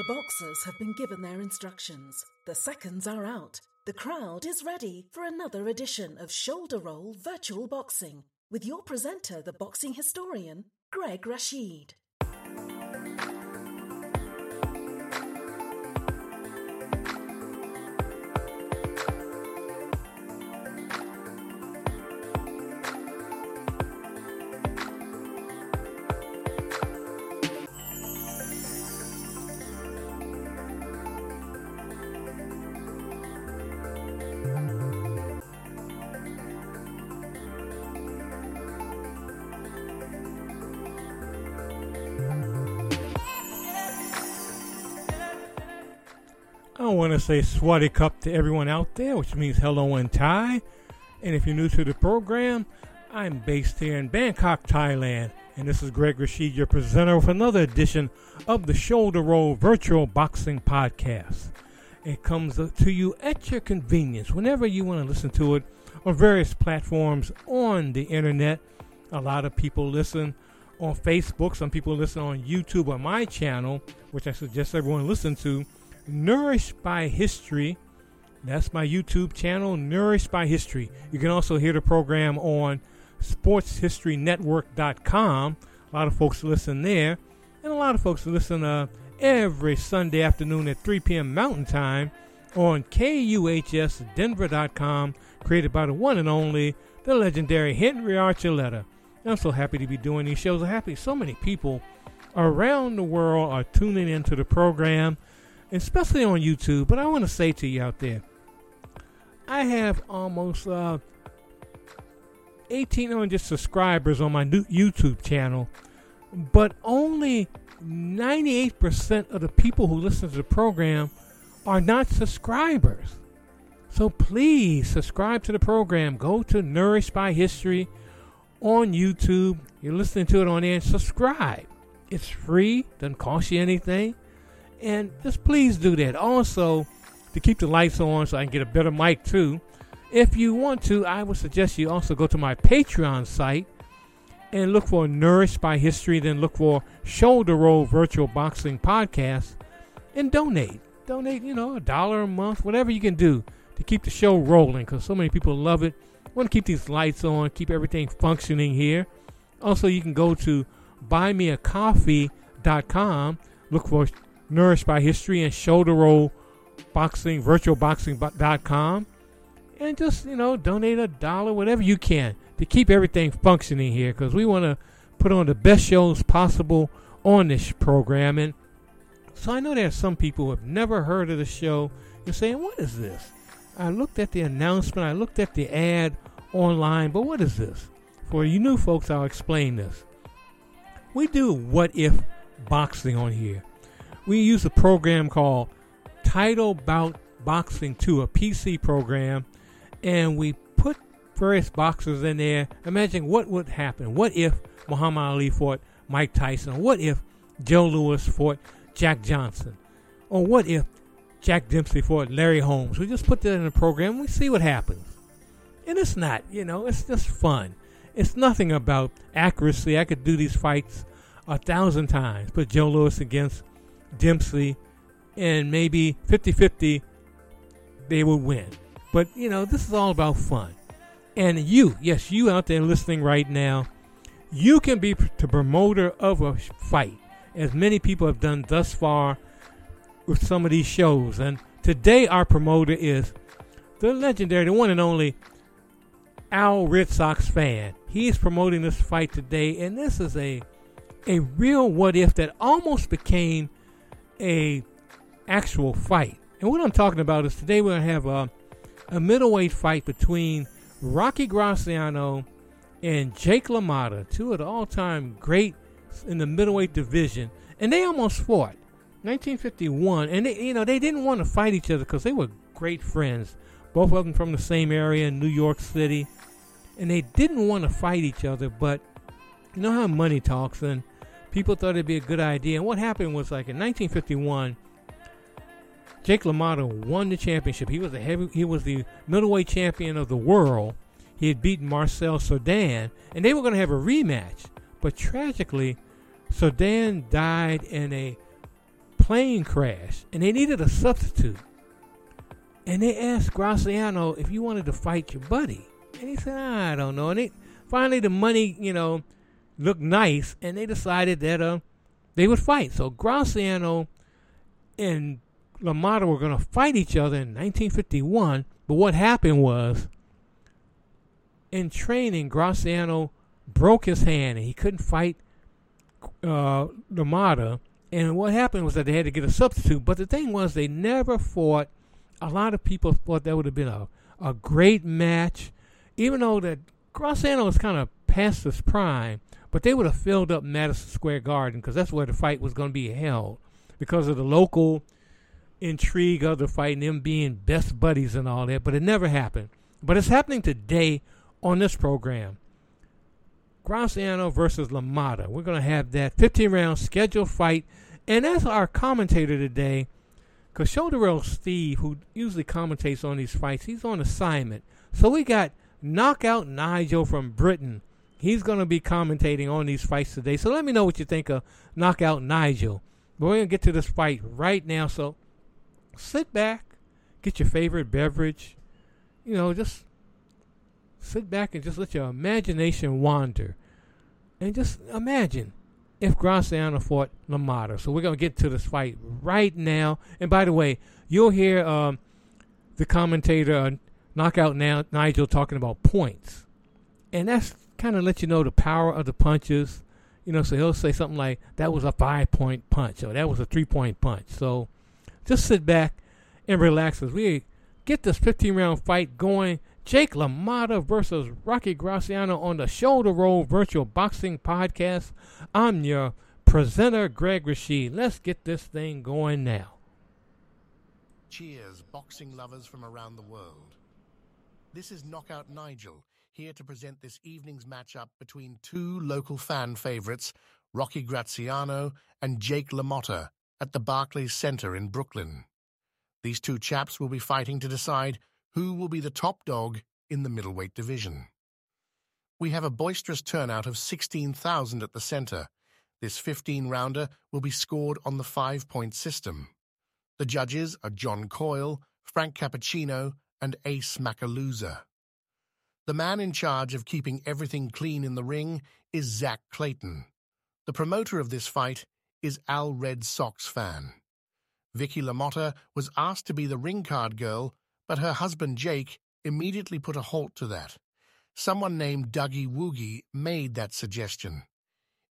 The boxers have been given their instructions. The seconds are out. The crowd is ready for another edition of Shoulder Roll Virtual Boxing with your presenter, the boxing historian, Greg Rasheed. I want to say Sawasdee krap to everyone out there, which means hello in Thai. And if you're new to the program, I'm based here in Bangkok, Thailand. And this is Greg Rasheed, your presenter, with another edition of the Shoulder Roll Virtual Boxing Podcast. It comes to you at your convenience whenever you want to listen to it on various platforms on the internet. A lot of people listen on Facebook, some people listen on YouTube on my channel, which I suggest everyone listen to Nourished by History. That's my YouTube channel, Nourished by History. You can also hear the program on sportshistorynetwork.com. A lot of folks listen there, and a lot of folks listen uh, every Sunday afternoon at 3 p.m. Mountain Time on KUHSDenver.com, created by the one and only, the legendary Henry Archuleta. I'm so happy to be doing these shows. I'm happy so many people around the world are tuning into the program especially on YouTube. But I want to say to you out there, I have almost uh, 1,800 subscribers on my new YouTube channel, but only 98% of the people who listen to the program are not subscribers. So please subscribe to the program. Go to Nourished by History on YouTube. You're listening to it on there subscribe. It's free, doesn't cost you anything. And just please do that. Also, to keep the lights on so I can get a better mic too. If you want to, I would suggest you also go to my Patreon site and look for Nourished by History, then look for Shoulder Roll Virtual Boxing Podcast and donate. Donate, you know, a dollar a month, whatever you can do to keep the show rolling because so many people love it. want to keep these lights on, keep everything functioning here. Also, you can go to buymeacoffee.com, look for Nourished by History and Shoulder Roll Boxing, virtualboxing.com. And just, you know, donate a dollar, whatever you can, to keep everything functioning here because we want to put on the best shows possible on this program. And so I know there are some people who have never heard of the show and saying, What is this? I looked at the announcement, I looked at the ad online, but what is this? For you new folks, I'll explain this. We do what if boxing on here we use a program called Title Bout Boxing 2, a PC program, and we put various boxers in there. Imagine what would happen. What if Muhammad Ali fought Mike Tyson? What if Joe Louis fought Jack Johnson? Or what if Jack Dempsey fought Larry Holmes? We just put that in the program and we see what happens. And it's not, you know, it's just fun. It's nothing about accuracy. I could do these fights a thousand times. Put Joe Louis against Dempsey, and maybe 50 50 they will win. But, you know, this is all about fun. And you, yes, you out there listening right now, you can be the promoter of a fight, as many people have done thus far with some of these shows. And today, our promoter is the legendary, the one and only Al Red Sox fan. He is promoting this fight today, and this is a a real what if that almost became a actual fight. And what I'm talking about is today we're going to have a, a middleweight fight between Rocky Graziano and Jake LaMotta, two of the all-time greats in the middleweight division. And they almost fought. 1951, and they, you know they didn't want to fight each other because they were great friends, both of them from the same area in New York City, and they didn't want to fight each other. But you know how money talks, and people thought it'd be a good idea. And what happened was like in 1951, Jake LaMotta won the championship. He was the heavy, he was the middleweight champion of the world. He had beaten Marcel Cerdan, and they were going to have a rematch. But tragically, Cerdan died in a plane crash, and they needed a substitute. And they asked Graziano if he wanted to fight your buddy, and he said, "I don't know." And they, finally, the money, you know, looked nice, and they decided that uh, they would fight. So Graziano and LaMotta were going to fight each other in 1951. But what happened was, in training, Graziano broke his hand and he couldn't fight uh, LaMotta. And what happened was that they had to get a substitute. But the thing was, they never fought. A lot of people thought that would have been a, a great match, even though that Graziano was kind of past his prime. But they would have filled up Madison Square Garden because that's where the fight was going to be held because of the local intrigue of the fight and them being best buddies and all that. But it never happened. But it's happening today on this program. Graziano versus LaMotta. We're going to have that 15 round scheduled fight. And as our commentator today, because Shoulder Roll Steve, who usually commentates on these fights, he's on assignment. So we got Knockout Nigel from Britain He's going to be commentating on these fights today. So let me know what you think of Knockout Nigel. But we're going to get to this fight right now. So sit back, get your favorite beverage. You know, just sit back and just let your imagination wander. And just imagine if Graziano fought LaMotta. So we're going to get to this fight right now. And by the way, you'll hear um, the commentator, uh, Knockout now, Nigel, talking about points. And that's kind of let you know the power of the punches. You know, so he'll say something like, that was a five point punch, or that was a three point punch. So just sit back and relax as we get this 15 round fight going. Jake LaMotta versus Rocky Graziano on the Shoulder Roll Virtual Boxing Podcast. I'm your presenter, Greg Rasheed. Let's get this thing going now. Cheers, boxing lovers from around the world. This is Knockout Nigel here to present this evening's matchup between two local fan favorites, Rocky Graziano and Jake LaMotta, at the Barclays Center in Brooklyn. These two chaps will be fighting to decide who will be the top dog in the middleweight division. We have a boisterous turnout of 16,000 at the center. This 15 rounder will be scored on the five point system. The judges are John Coyle, Frank Cappuccino, and Ace Macaluza. The man in charge of keeping everything clean in the ring is Zach Clayton. The promoter of this fight is Al Red Sox fan. Vicky LaMotta was asked to be the ring card girl, but her husband Jake immediately put a halt to that. Someone named Dougie Woogie made that suggestion.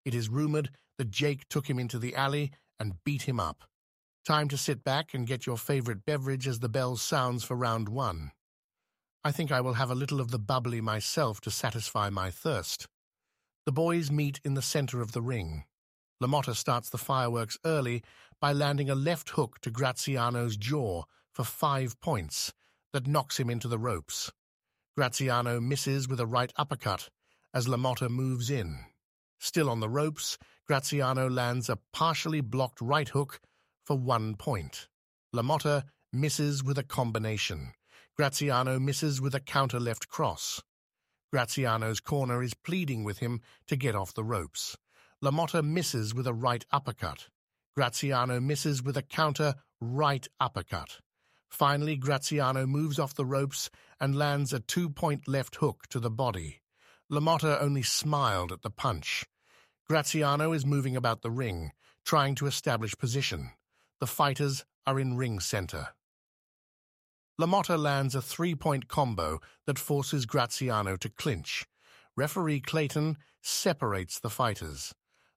It is rumored that Jake took him into the alley and beat him up. Time to sit back and get your favorite beverage as the bell sounds for round one. I think I will have a little of the bubbly myself to satisfy my thirst. The boys meet in the center of the ring. LaMotta starts the fireworks early by landing a left hook to Graziano's jaw for five points that knocks him into the ropes. Graziano misses with a right uppercut as LaMotta moves in. Still on the ropes, Graziano lands a partially blocked right hook for one point. LaMotta misses with a combination. Graziano misses with a counter left cross. Graziano's corner is pleading with him to get off the ropes. LaMotta misses with a right uppercut. Graziano misses with a counter right uppercut. Finally, Graziano moves off the ropes and lands a two-point left hook to the body. LaMotta only smiled at the punch. Graziano is moving about the ring, trying to establish position. The fighters are in ring center. LaMotta lands a three-point combo that forces Graziano to clinch. Referee Clayton separates the fighters.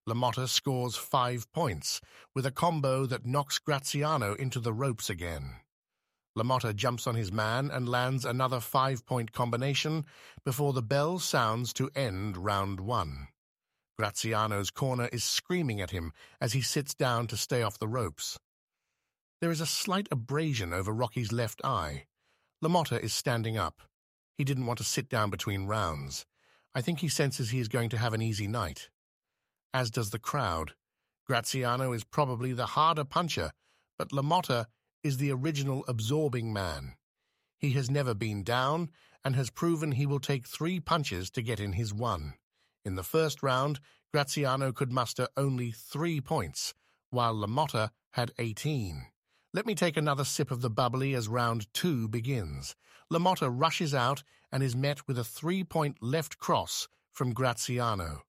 LaMotta scores five points with a combo that knocks Graziano into the ropes again. LaMotta jumps on his man and lands another five-point combination before the bell sounds to end round one. Graziano's corner is screaming at him as he sits down to stay off the ropes. There is a slight abrasion over Rocky's left eye. LaMotta is standing up. He didn't want to sit down between rounds. I think he senses he is going to have an easy night. As does the crowd. Graziano is probably the harder puncher, but LaMotta is the original absorbing man. He has never been down and has proven he will take three punches to get in his one. In the first round, Graziano could muster only three points, while LaMotta had 18. Let me take another sip of the bubbly as round two begins. LaMotta rushes out and is met with a three-point left cross from Graziano.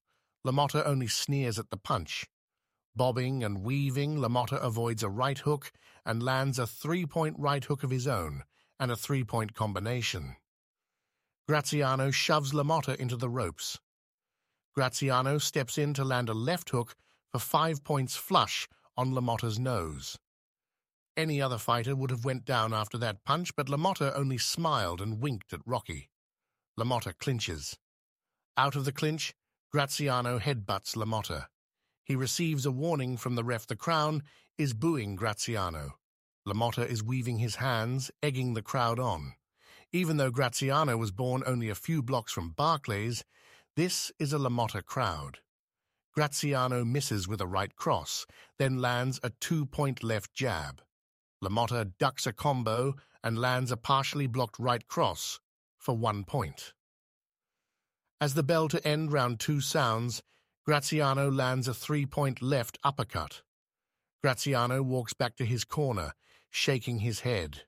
LaMotta only sneers at the punch. Bobbing and weaving, LaMotta avoids a right hook and lands a three-point right hook of his own and a three-point combination. Graziano shoves LaMotta into the ropes. Graziano steps in to land a left hook for five points flush on LaMotta's nose. Any other fighter would have went down after that punch, but LaMotta only smiled and winked at Rocky. LaMotta clinches. Out of the clinch, Graziano headbutts LaMotta. He receives a warning from the ref. The Crown is booing Graziano. LaMotta is weaving his hands, egging the crowd on. Even though Graziano was born only a few blocks from Barclays, this is a LaMotta crowd. Graziano misses with a right cross, then lands a two-point left jab. LaMotta ducks a combo and lands a partially blocked right cross for one point. As the bell to end round two sounds, Graziano lands a three-point left uppercut. Graziano walks back to his corner, shaking his head.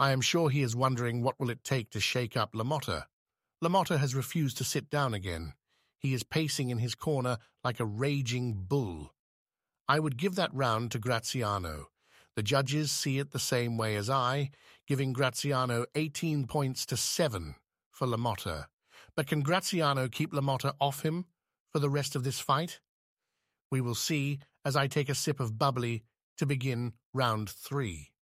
I am sure he is wondering what will it take to shake up LaMotta. LaMotta has refused to sit down again. He is pacing in his corner like a raging bull. I would give that round to Graziano. The judges see it the same way as I, giving Graziano 18 points to 7 for LaMotta. But can Graziano keep LaMotta off him for the rest of this fight? We will see as I take a sip of bubbly to begin round three.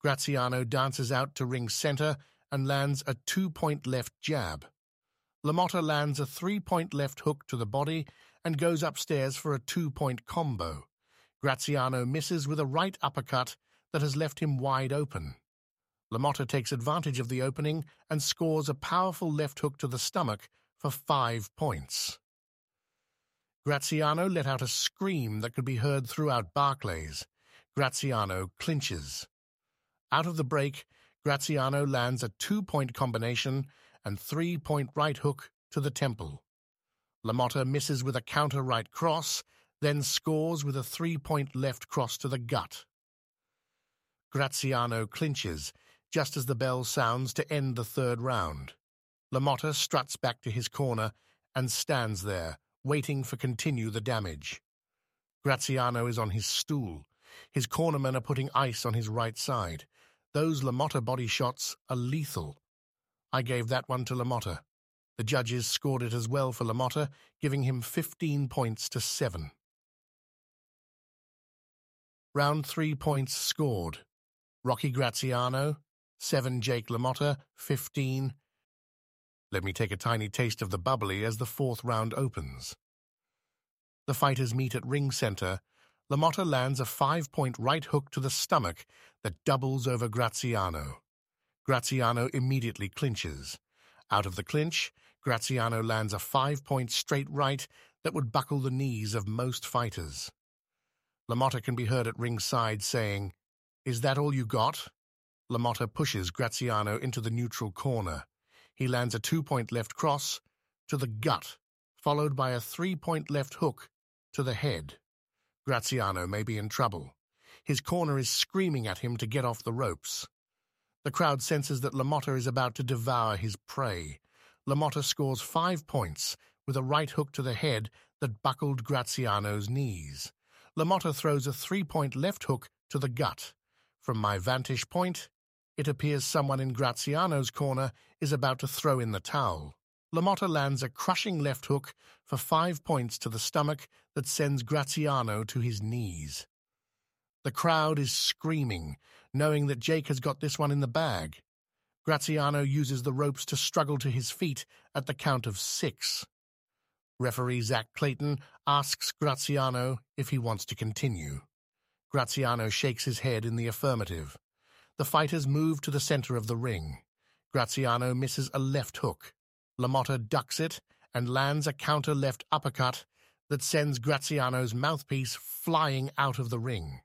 Graziano dances out to ring center and lands a two-point left jab. LaMotta lands a three-point left hook to the body and goes upstairs for a two-point combo. Graziano misses with a right uppercut that has left him wide open. LaMotta takes advantage of the opening and scores a powerful left hook to the stomach for five points. Graziano let out a scream that could be heard throughout Barclays. Graziano clinches. Out of the break, Graziano lands a two-point combination and three-point right hook to the temple. LaMotta misses with a counter right cross, then scores with a three-point left cross to the gut. Graziano clinches just as the bell sounds to end the third round. LaMotta struts back to his corner and stands there, waiting for continue the damage. Graziano is on his stool. His cornermen are putting ice on his right side. Those LaMotta body shots are lethal. I gave that one to LaMotta. The judges scored it as well for LaMotta, giving him 15 points to 7. Round 3 points scored. Rocky Graziano, 7 Jake LaMotta, 15 let me take a tiny taste of the bubbly as the fourth round opens. The fighters meet at ring center. LaMotta lands a five-point right hook to the stomach that doubles over Graziano. Graziano immediately clinches. Out of the clinch, Graziano lands a five-point straight right that would buckle the knees of most fighters. LaMotta can be heard at ringside saying, Is that all you got? LaMotta pushes Graziano into the neutral corner. He lands a two-point left cross to the gut, followed by a three-point left hook to the head. Graziano may be in trouble. His corner is screaming at him to get off the ropes. The crowd senses that LaMotta is about to devour his prey. LaMotta scores five points with a right hook to the head that buckled Graziano's knees. LaMotta throws a three-point left hook to the gut. From my vantage point, it appears someone in Graziano's corner is about to throw in the towel. LaMotta lands a crushing left hook for five points to the stomach that sends Graziano to his knees. The crowd is screaming, knowing that Jake has got this one in the bag. Graziano uses the ropes to struggle to his feet at the count of six. Referee Zach Clayton asks Graziano if he wants to continue. Graziano shakes his head in the affirmative. The fighters move to the center of the ring. Graziano misses a left hook. LaMotta ducks it and lands a counter left uppercut that sends Graziano's mouthpiece flying out of the ring.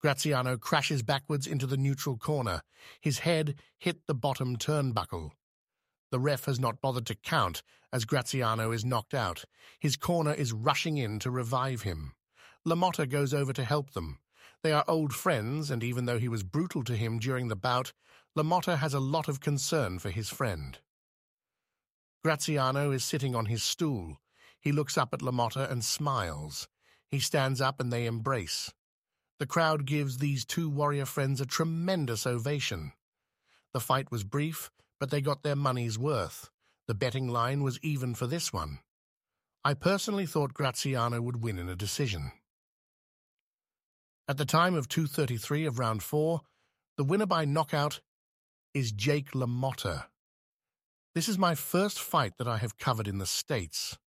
Graziano crashes backwards into the neutral corner. His head hit the bottom turnbuckle. The ref has not bothered to count as Graziano is knocked out. His corner is rushing in to revive him. LaMotta goes over to help them. They are old friends, and even though he was brutal to him during the bout, LaMotta has a lot of concern for his friend. Graziano is sitting on his stool. He looks up at LaMotta and smiles. He stands up and they embrace. The crowd gives these two warrior friends a tremendous ovation. The fight was brief, but they got their money's worth. The betting line was even for this one. I personally thought Graziano would win in a decision. At the time of 233 of round 4, the winner by knockout is Jake LaMotta. This is my first fight that I have covered in the States.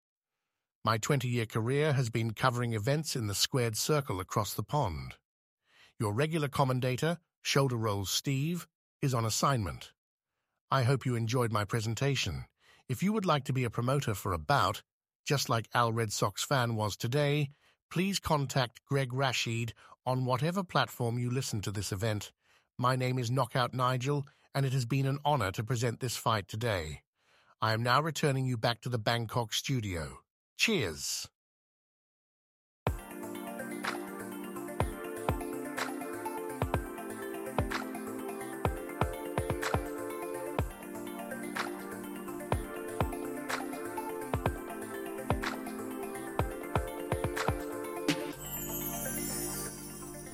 My 20-year career has been covering events in the squared circle across the pond. Your regular commentator, Shoulder Rolls Steve, is on assignment. I hope you enjoyed my presentation. If you would like to be a promoter for a bout, just like Al Red Sox fan was today, please contact Greg Rasheed on whatever platform you listen to this event. My name is Knockout Nigel, and it has been an honor to present this fight today. I am now returning you back to the Bangkok studio. Cheers!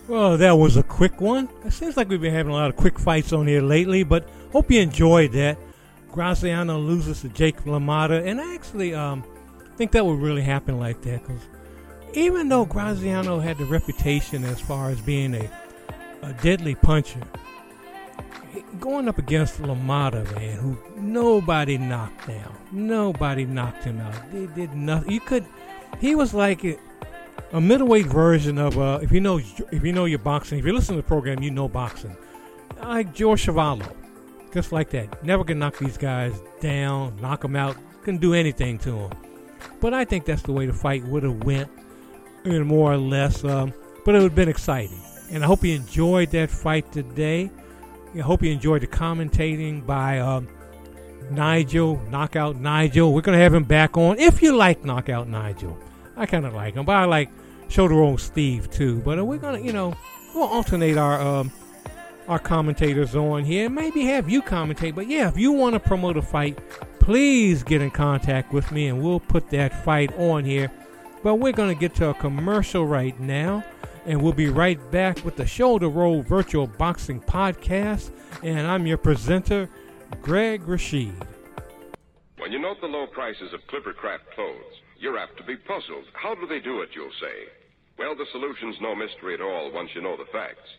Well, that was a quick one. It seems like we've been having a lot of quick fights on here lately, but hope you enjoyed that. Graziano loses to Jake LaMotta, and I actually um, think that would really happen like that because even though Graziano had the reputation as far as being a, a deadly puncher, going up against LaMotta, man, who nobody knocked down, nobody knocked him out. They did nothing. You could. He was like a middleweight version of uh, if you know if you know your boxing, if you listen to the program, you know boxing. Like George Chuvalo, just like that. Never can knock these guys down, knock them out, couldn't do anything to them. But I think that's the way the fight would have went, and more or less. Um, but it would have been exciting, and I hope you enjoyed that fight today. I hope you enjoyed the commentating by um, Nigel, Knockout Nigel. We're gonna have him back on if you like Knockout Nigel. I kind of like him, but I like Shoulder Roll Steve too. But uh, we're gonna, you know, we'll alternate our um, our commentators on here. Maybe have you commentate. But yeah, if you want to promote a fight, please get in contact with me, and we'll put that fight on here. But we're gonna get to a commercial right now. And we'll be right back with the Shoulder Roll Virtual Boxing Podcast. And I'm your presenter, Greg Rasheed. When you note the low prices of Clipper Clippercraft clothes, you're apt to be puzzled. How do they do it, you'll say? Well, the solution's no mystery at all once you know the facts.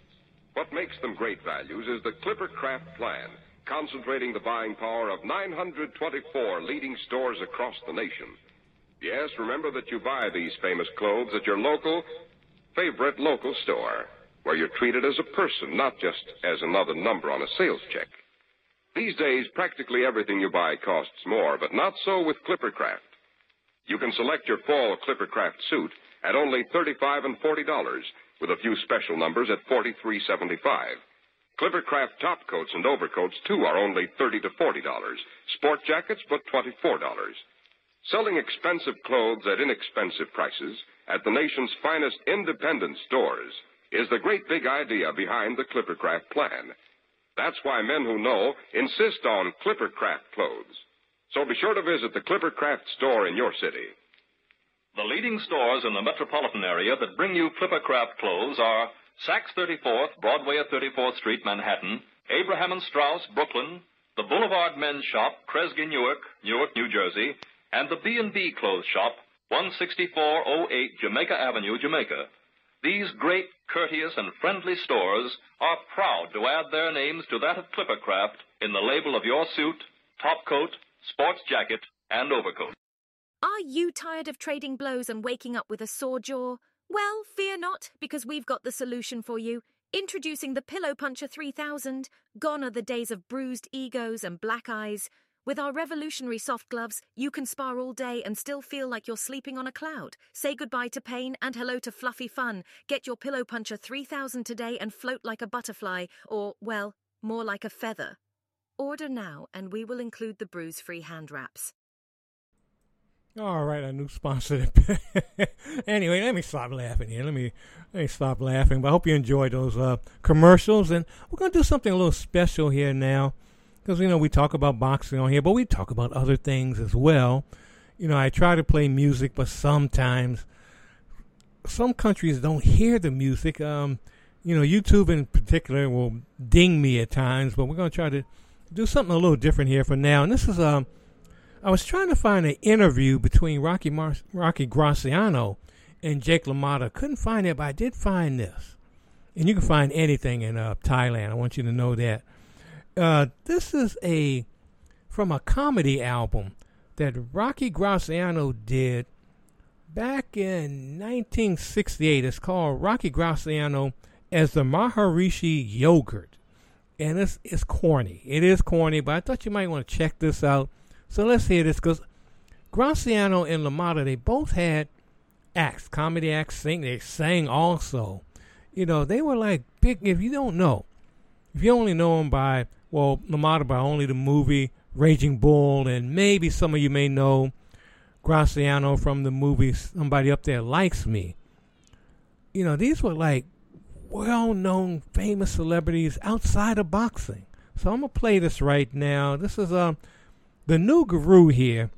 What makes them great values is the Clippercraft plan, concentrating the buying power of 924 leading stores across the nation. Yes, remember that you buy these famous clothes at your local, favorite local store, where you're treated as a person, not just as another number on a sales check. These days, practically everything you buy costs more, but not so with Clippercraft. You can select your fall Clippercraft suit at only 35 and $40, with a few special numbers at $43.75. Clippercraft top coats and overcoats, too, are only 30 to $40. Sport jackets, but $24. Selling expensive clothes at inexpensive prices at the nation's finest independent stores is the great big idea behind the Clippercraft plan. That's why men who know insist on Clippercraft clothes. So be sure to visit the Clippercraft store in your city. The leading stores in the metropolitan area that bring you Clippercraft clothes are Saks 34th, Broadway at 34th Street, Manhattan, Abraham and Straus, Brooklyn, the Boulevard Men's Shop, Kresge, Newark, Newark, New Jersey, and the B&B Clothes Shop, 16408 Jamaica Avenue, Jamaica. These great, courteous, and friendly stores are proud to add their names to that of Clippercraft in the label of your suit, top coat, sports jacket, and overcoat. Are you tired of trading blows and waking up with a sore jaw? Well, fear not, because we've got the solution for you. Introducing the Pillow Puncher 3000. Gone are the days of bruised egos and black eyes. With our revolutionary soft gloves, you can spar all day and still feel like you're sleeping on a cloud. Say goodbye to pain and hello to fluffy fun. Get your Pillow Puncher 3000 today and float like a butterfly, or, well, more like a feather. Order now, and we will include the bruise free hand wraps. All right, a new sponsor. anyway, let me stop laughing here. Let me let me stop laughing. But I hope you enjoyed those uh, commercials, and we're gonna do something a little special here now, because you know we talk about boxing on here, but we talk about other things as well. You know, I try to play music, but sometimes some countries don't hear the music. Um, you know, YouTube in particular will ding me at times, but we're gonna try to do something a little different here for now. And this is um I was trying to find an interview between Rocky Mar- Rocky Graziano and Jake LaMotta. Couldn't find it, but I did find this. And you can find anything in uh, Thailand. I want you to know that. Uh, this is a from a comedy album that Rocky Graziano did back in 1968. It's called Rocky Graziano as the Maharishi Yogurt. And it's, it's corny. It is corny, but I thought you might want to check this out so let's hear this because Graziano and LaMotta, they both had acts, comedy acts, sing. They sang also. You know, they were like big. If you don't know, if you only know them by, well, LaMotta by only the movie Raging Bull, and maybe some of you may know Graziano from the movie Somebody Up There Likes Me. You know, these were like well known, famous celebrities outside of boxing. So I'm going to play this right now. This is a. Um, the new guru here,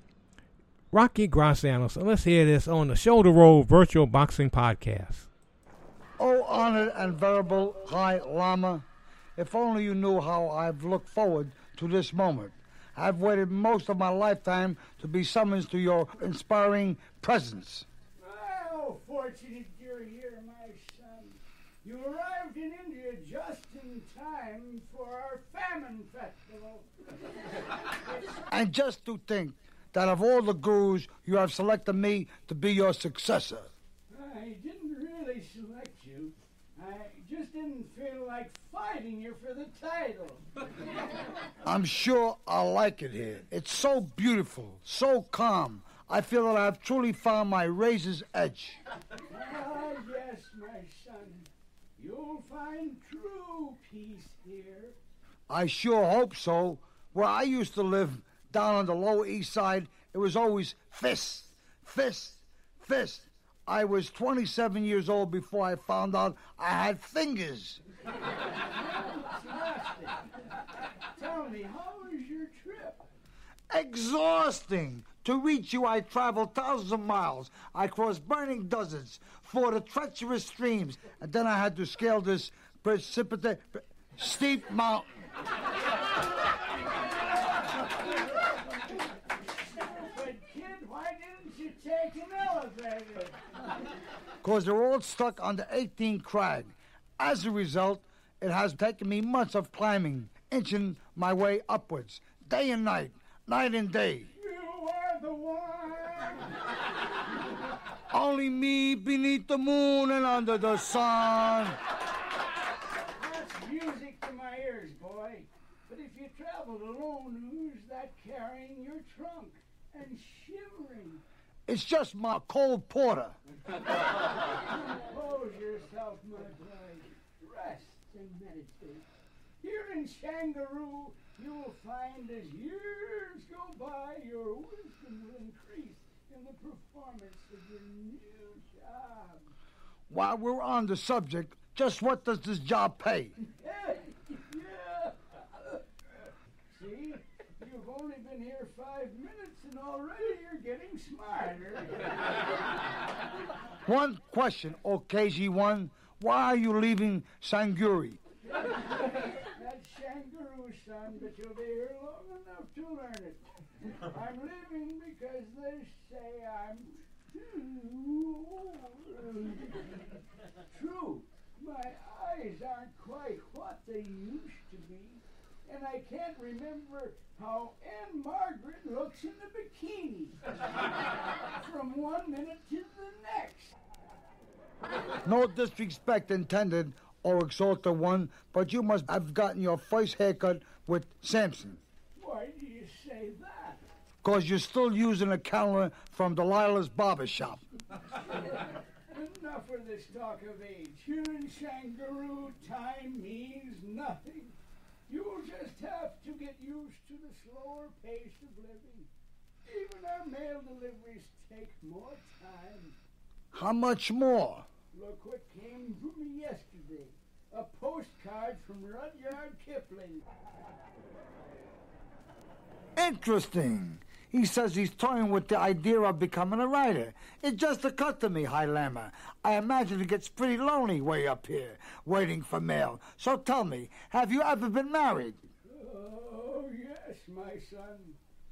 Rocky Graziano. So let's hear this on the Shoulder Roll Virtual Boxing Podcast. Oh, honored and venerable High Lama, if only you knew how I've looked forward to this moment. I've waited most of my lifetime to be summoned to your inspiring presence. Oh, fortunate you're here, my son. You arrived in India just in time for our famine festival. and just to think that of all the gurus, you have selected me to be your successor. I didn't really select you. I just didn't feel like fighting you for the title. I'm sure I'll like it here. It's so beautiful, so calm. I feel that I've truly found my razor's edge. Ah, yes, my son. You'll find true peace here. I sure hope so. Where I used to live down on the Lower East Side, it was always fist, fist, fist. I was 27 years old before I found out I had fingers. Tell me, how was your trip? Exhausting. To reach you, I traveled thousands of miles. I crossed burning deserts, fought the treacherous streams, and then I had to scale this precipitate, steep mountain. Because they're all stuck on the 18 crag. As a result, it has taken me months of climbing, inching my way upwards, day and night, night and day. Only me beneath the moon and under the sun. That's music to my ears, boy. But if you traveled alone, who's that carrying your trunk and shivering? It's just my cold porter. Compose yourself, my boy. Rest and meditate. Here in Shangaroo, you will find as years go by, your wisdom will increase in the performance of your new job. While we're on the subject, just what does this job pay? yeah. See, you've only been here five minutes and already you're getting smarter. One question, OKG1. Why are you leaving Sanguri? That's Shangaroo, son, but you'll be here long enough to learn it. I'm leaving because they say I'm too old. True, my eyes aren't quite what they used to be, and I can't remember how Ann-Margret looks in the bikini from one minute to the next. No disrespect intended or exalt the one, but you must have gotten your first haircut with Samson. Why do you say that? Because you're still using a calendar from Delilah's barber shop. Enough of this talk of age. Here in Shangaroo, time means nothing. You'll just have to get used to the slower pace of living. Even our mail deliveries take more time. How much more? Look what came to me yesterday. A postcard from Rudyard Kipling. Interesting. He says he's toying with the idea of becoming a writer. It just occurred to me, High Lama. I imagine it gets pretty lonely way up here, waiting for mail. So tell me, have you ever been married? Oh, yes, my son.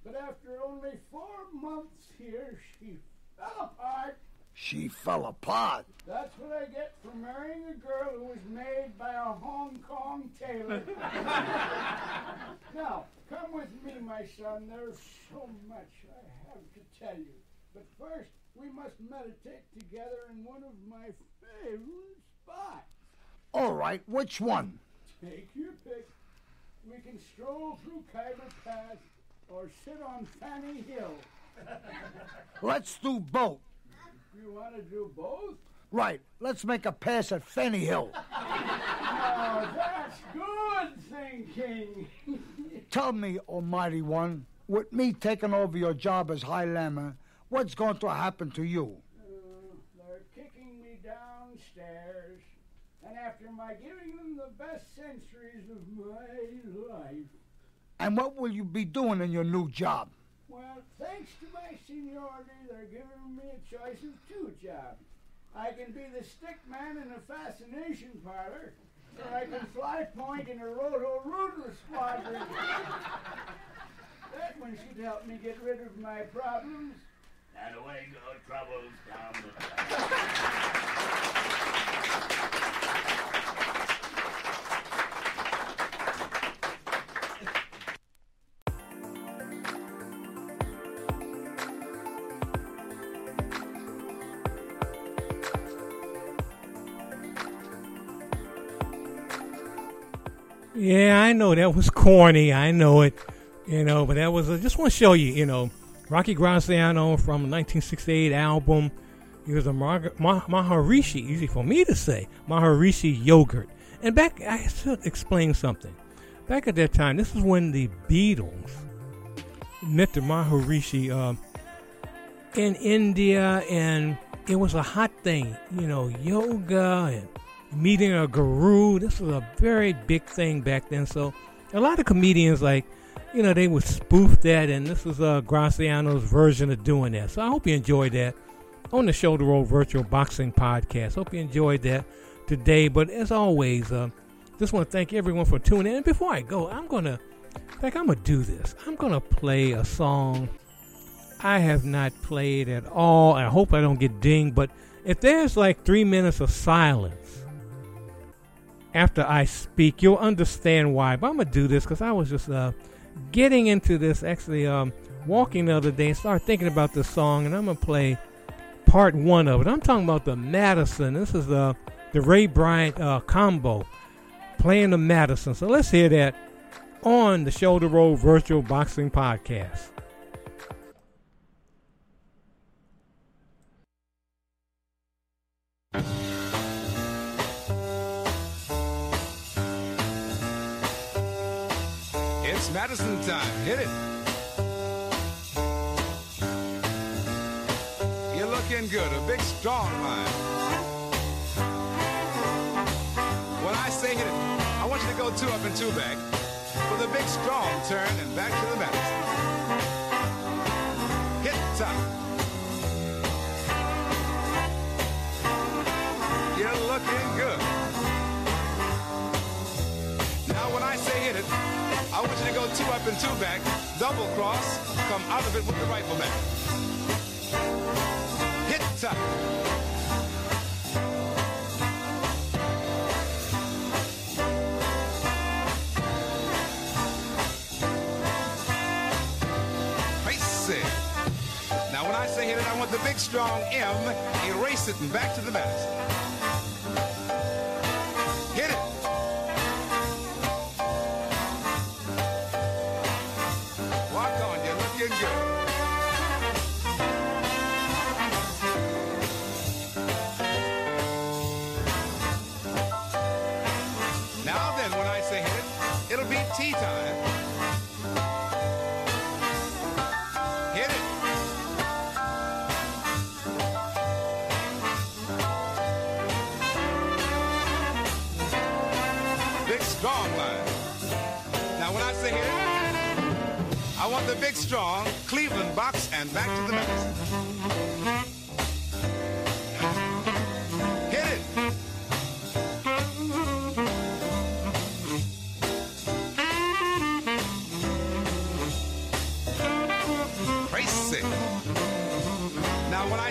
But after only four months here, she fell apart. She fell apart. That's what I get for marrying a girl who was made by a Hong Kong tailor. now, come with me, my son. There's so much I have to tell you. But first, we must meditate together in one of my favorite spots. All right, which one? Take your pick. We can stroll through Khyber Pass or sit on Fanny Hill. Let's do both. You want to do both? Right, let's make a pass at Fanny Hill. Oh, that's good thinking. Tell me, Almighty One, with me taking over your job as High Lama, what's going to happen to you? Uh, they're kicking me downstairs. And after my giving them the best centuries of my life. And what will you be doing in your new job? Well, thanks to my seniority, they're giving me a choice of two jobs. I can be the stick man in a fascination parlor, or I can fly point in a roto rooter squadron. that one should help me get rid of my problems. And away go troubles down the Yeah, I know that was corny. I know it. You know, but that was, I just want to show you, you know, Rocky Graziano from 1968 album. He was a Mar- Ma- Maharishi, easy for me to say, Maharishi yogurt. And back, I should explain something. Back at that time, this is when the Beatles met the Maharishi uh, in India, and it was a hot thing, you know, yoga and meeting a guru. This was a very big thing back then. So a lot of comedians, like, you know, they would spoof that, and this was uh, Graziano's version of doing that. So I hope you enjoyed that on the Shoulder Roll Virtual Boxing Podcast. Hope you enjoyed that today. But as always, uh, just want to thank everyone for tuning in. And before I go, I'm gonna, like, I'm gonna do this. I'm gonna play a song I have not played at all. I hope I don't get dinged. But if there's like three minutes of silence after I speak, you'll understand why. But I'm gonna do this because I was just uh, getting into this, actually um, walking the other day, and started thinking about this song, and I'm gonna play part one of it. I'm talking about the Madison. This is the the Ray Bryant uh, combo playing the Madison. So let's hear that on the Shoulder Roll Virtual Boxing Podcast. Madison time. Hit it. You're looking good. A big, strong line. When I say hit it, I want you to go two up and two back with a big, strong turn and back to the Madison. Hit top. You're looking good. Now, when I say hit it, I want you to go two up and two back, double cross, come out of it with the rifle back. Hit top. Now when I say hit it, I want the big strong M, erase it and back to the Madison. I want the big strong Cleveland box and back to the Madison.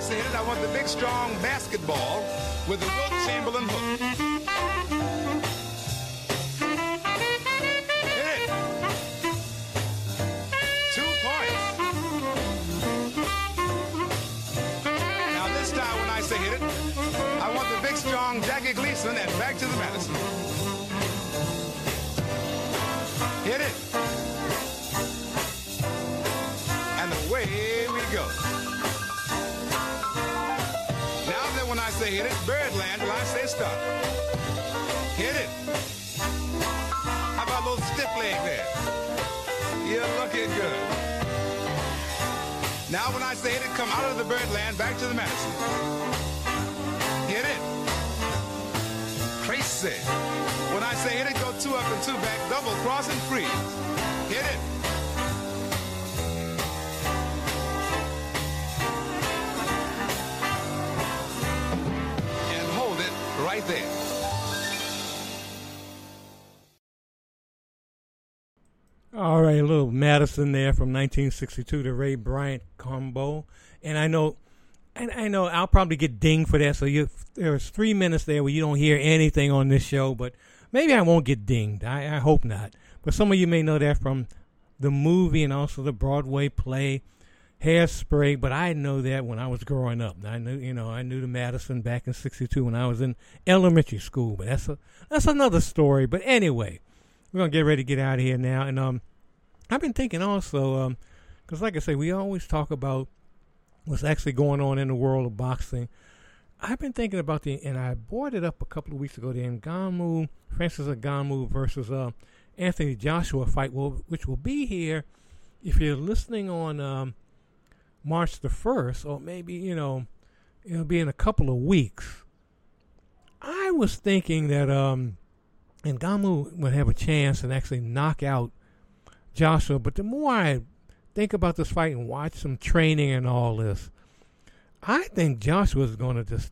I want the big, strong basketball with the Wilt Chamberlain hook. Hit it. Two points. Now, this time when I say hit it, I want the big, strong Jackie Gleason and back to the Madison. Hit it. Say hit it, Birdland, when I say stop. Hit it. How about a little stiff leg there? You're looking good. Now when I say hit it, come out of the Birdland, back to the Madison. Hit it. Crazy. When I say hit it, go two up and two back, double cross and freeze. Hit it. Right there. All right, a little Madison there from 1962, the Ray Bryant combo, and I know, and I know I'll probably get dinged for that. So you, there's three minutes there where you don't hear anything on this show, but maybe I won't get dinged. I, I hope not. But some of you may know that from the movie and also the Broadway play Hairspray. But I know that when I was growing up. I knew, you know, I knew the Madison back in '62 when I was in elementary school. But that's a that's another story. But anyway, we're gonna get ready to get out of here now. And um, I've been thinking also, um, because like I say, we always talk about what's actually going on in the world of boxing. I've been thinking about the, and I brought it up a couple of weeks ago. The Ngannou, Francis Ngannou versus uh, Anthony Joshua fight, will, which will be here if you're listening on um, March the first, or maybe you know, it'll be in a couple of weeks. I was thinking that um, Ngannou would have a chance and actually knock out Joshua, but the more I think about this fight and watch some training and all this, I think Joshua's going to just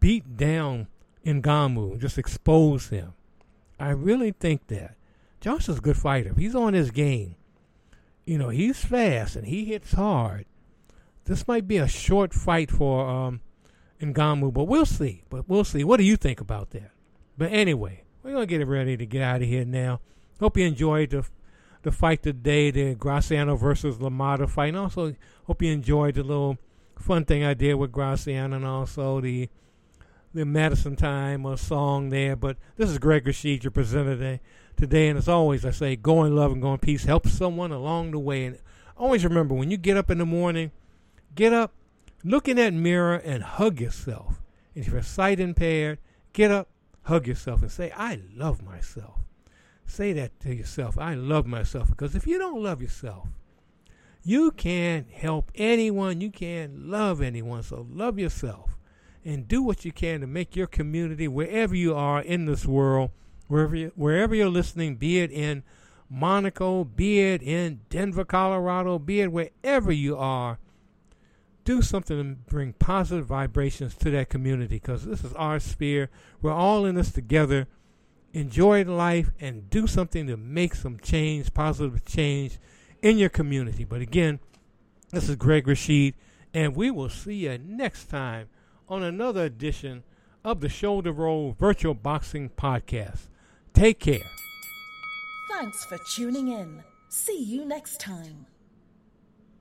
beat down Ngannou, just expose him. I really think that. Joshua's a good fighter. He's on his game. You know, he's fast and he hits hard. This might be a short fight for um, Ngannou, but we'll see. But we'll see. What do you think about that? But anyway, we're gonna get it ready to get out of here now. Hope you enjoyed the the fight today, the Graziano versus LaMotta fight. And also, hope you enjoyed the little fun thing I did with Graziano and also the the Madison Time or song there. But this is Greg Rasheed, your presenter today. Today, and as always, I say, go in love and go in peace. Help someone along the way, and always remember when you get up in the morning, get up, look in that mirror, and hug yourself. And if you're sight impaired, get up, hug yourself, and say, "I love myself." Say that to yourself. I love myself because if you don't love yourself, you can't help anyone. You can't love anyone. So love yourself and do what you can to make your community, wherever you are in this world, wherever you, wherever you're listening, be it in Monaco, be it in Denver, Colorado, be it wherever you are, do something to bring positive vibrations to that community because this is our sphere. We're all in this together. Enjoy life and do something to make some change, positive change in your community. But again, this is Greg Rasheed, and we will see you next time on another edition of the Shoulder Roll Virtual Boxing Podcast. Take care. Thanks for tuning in. See you next time.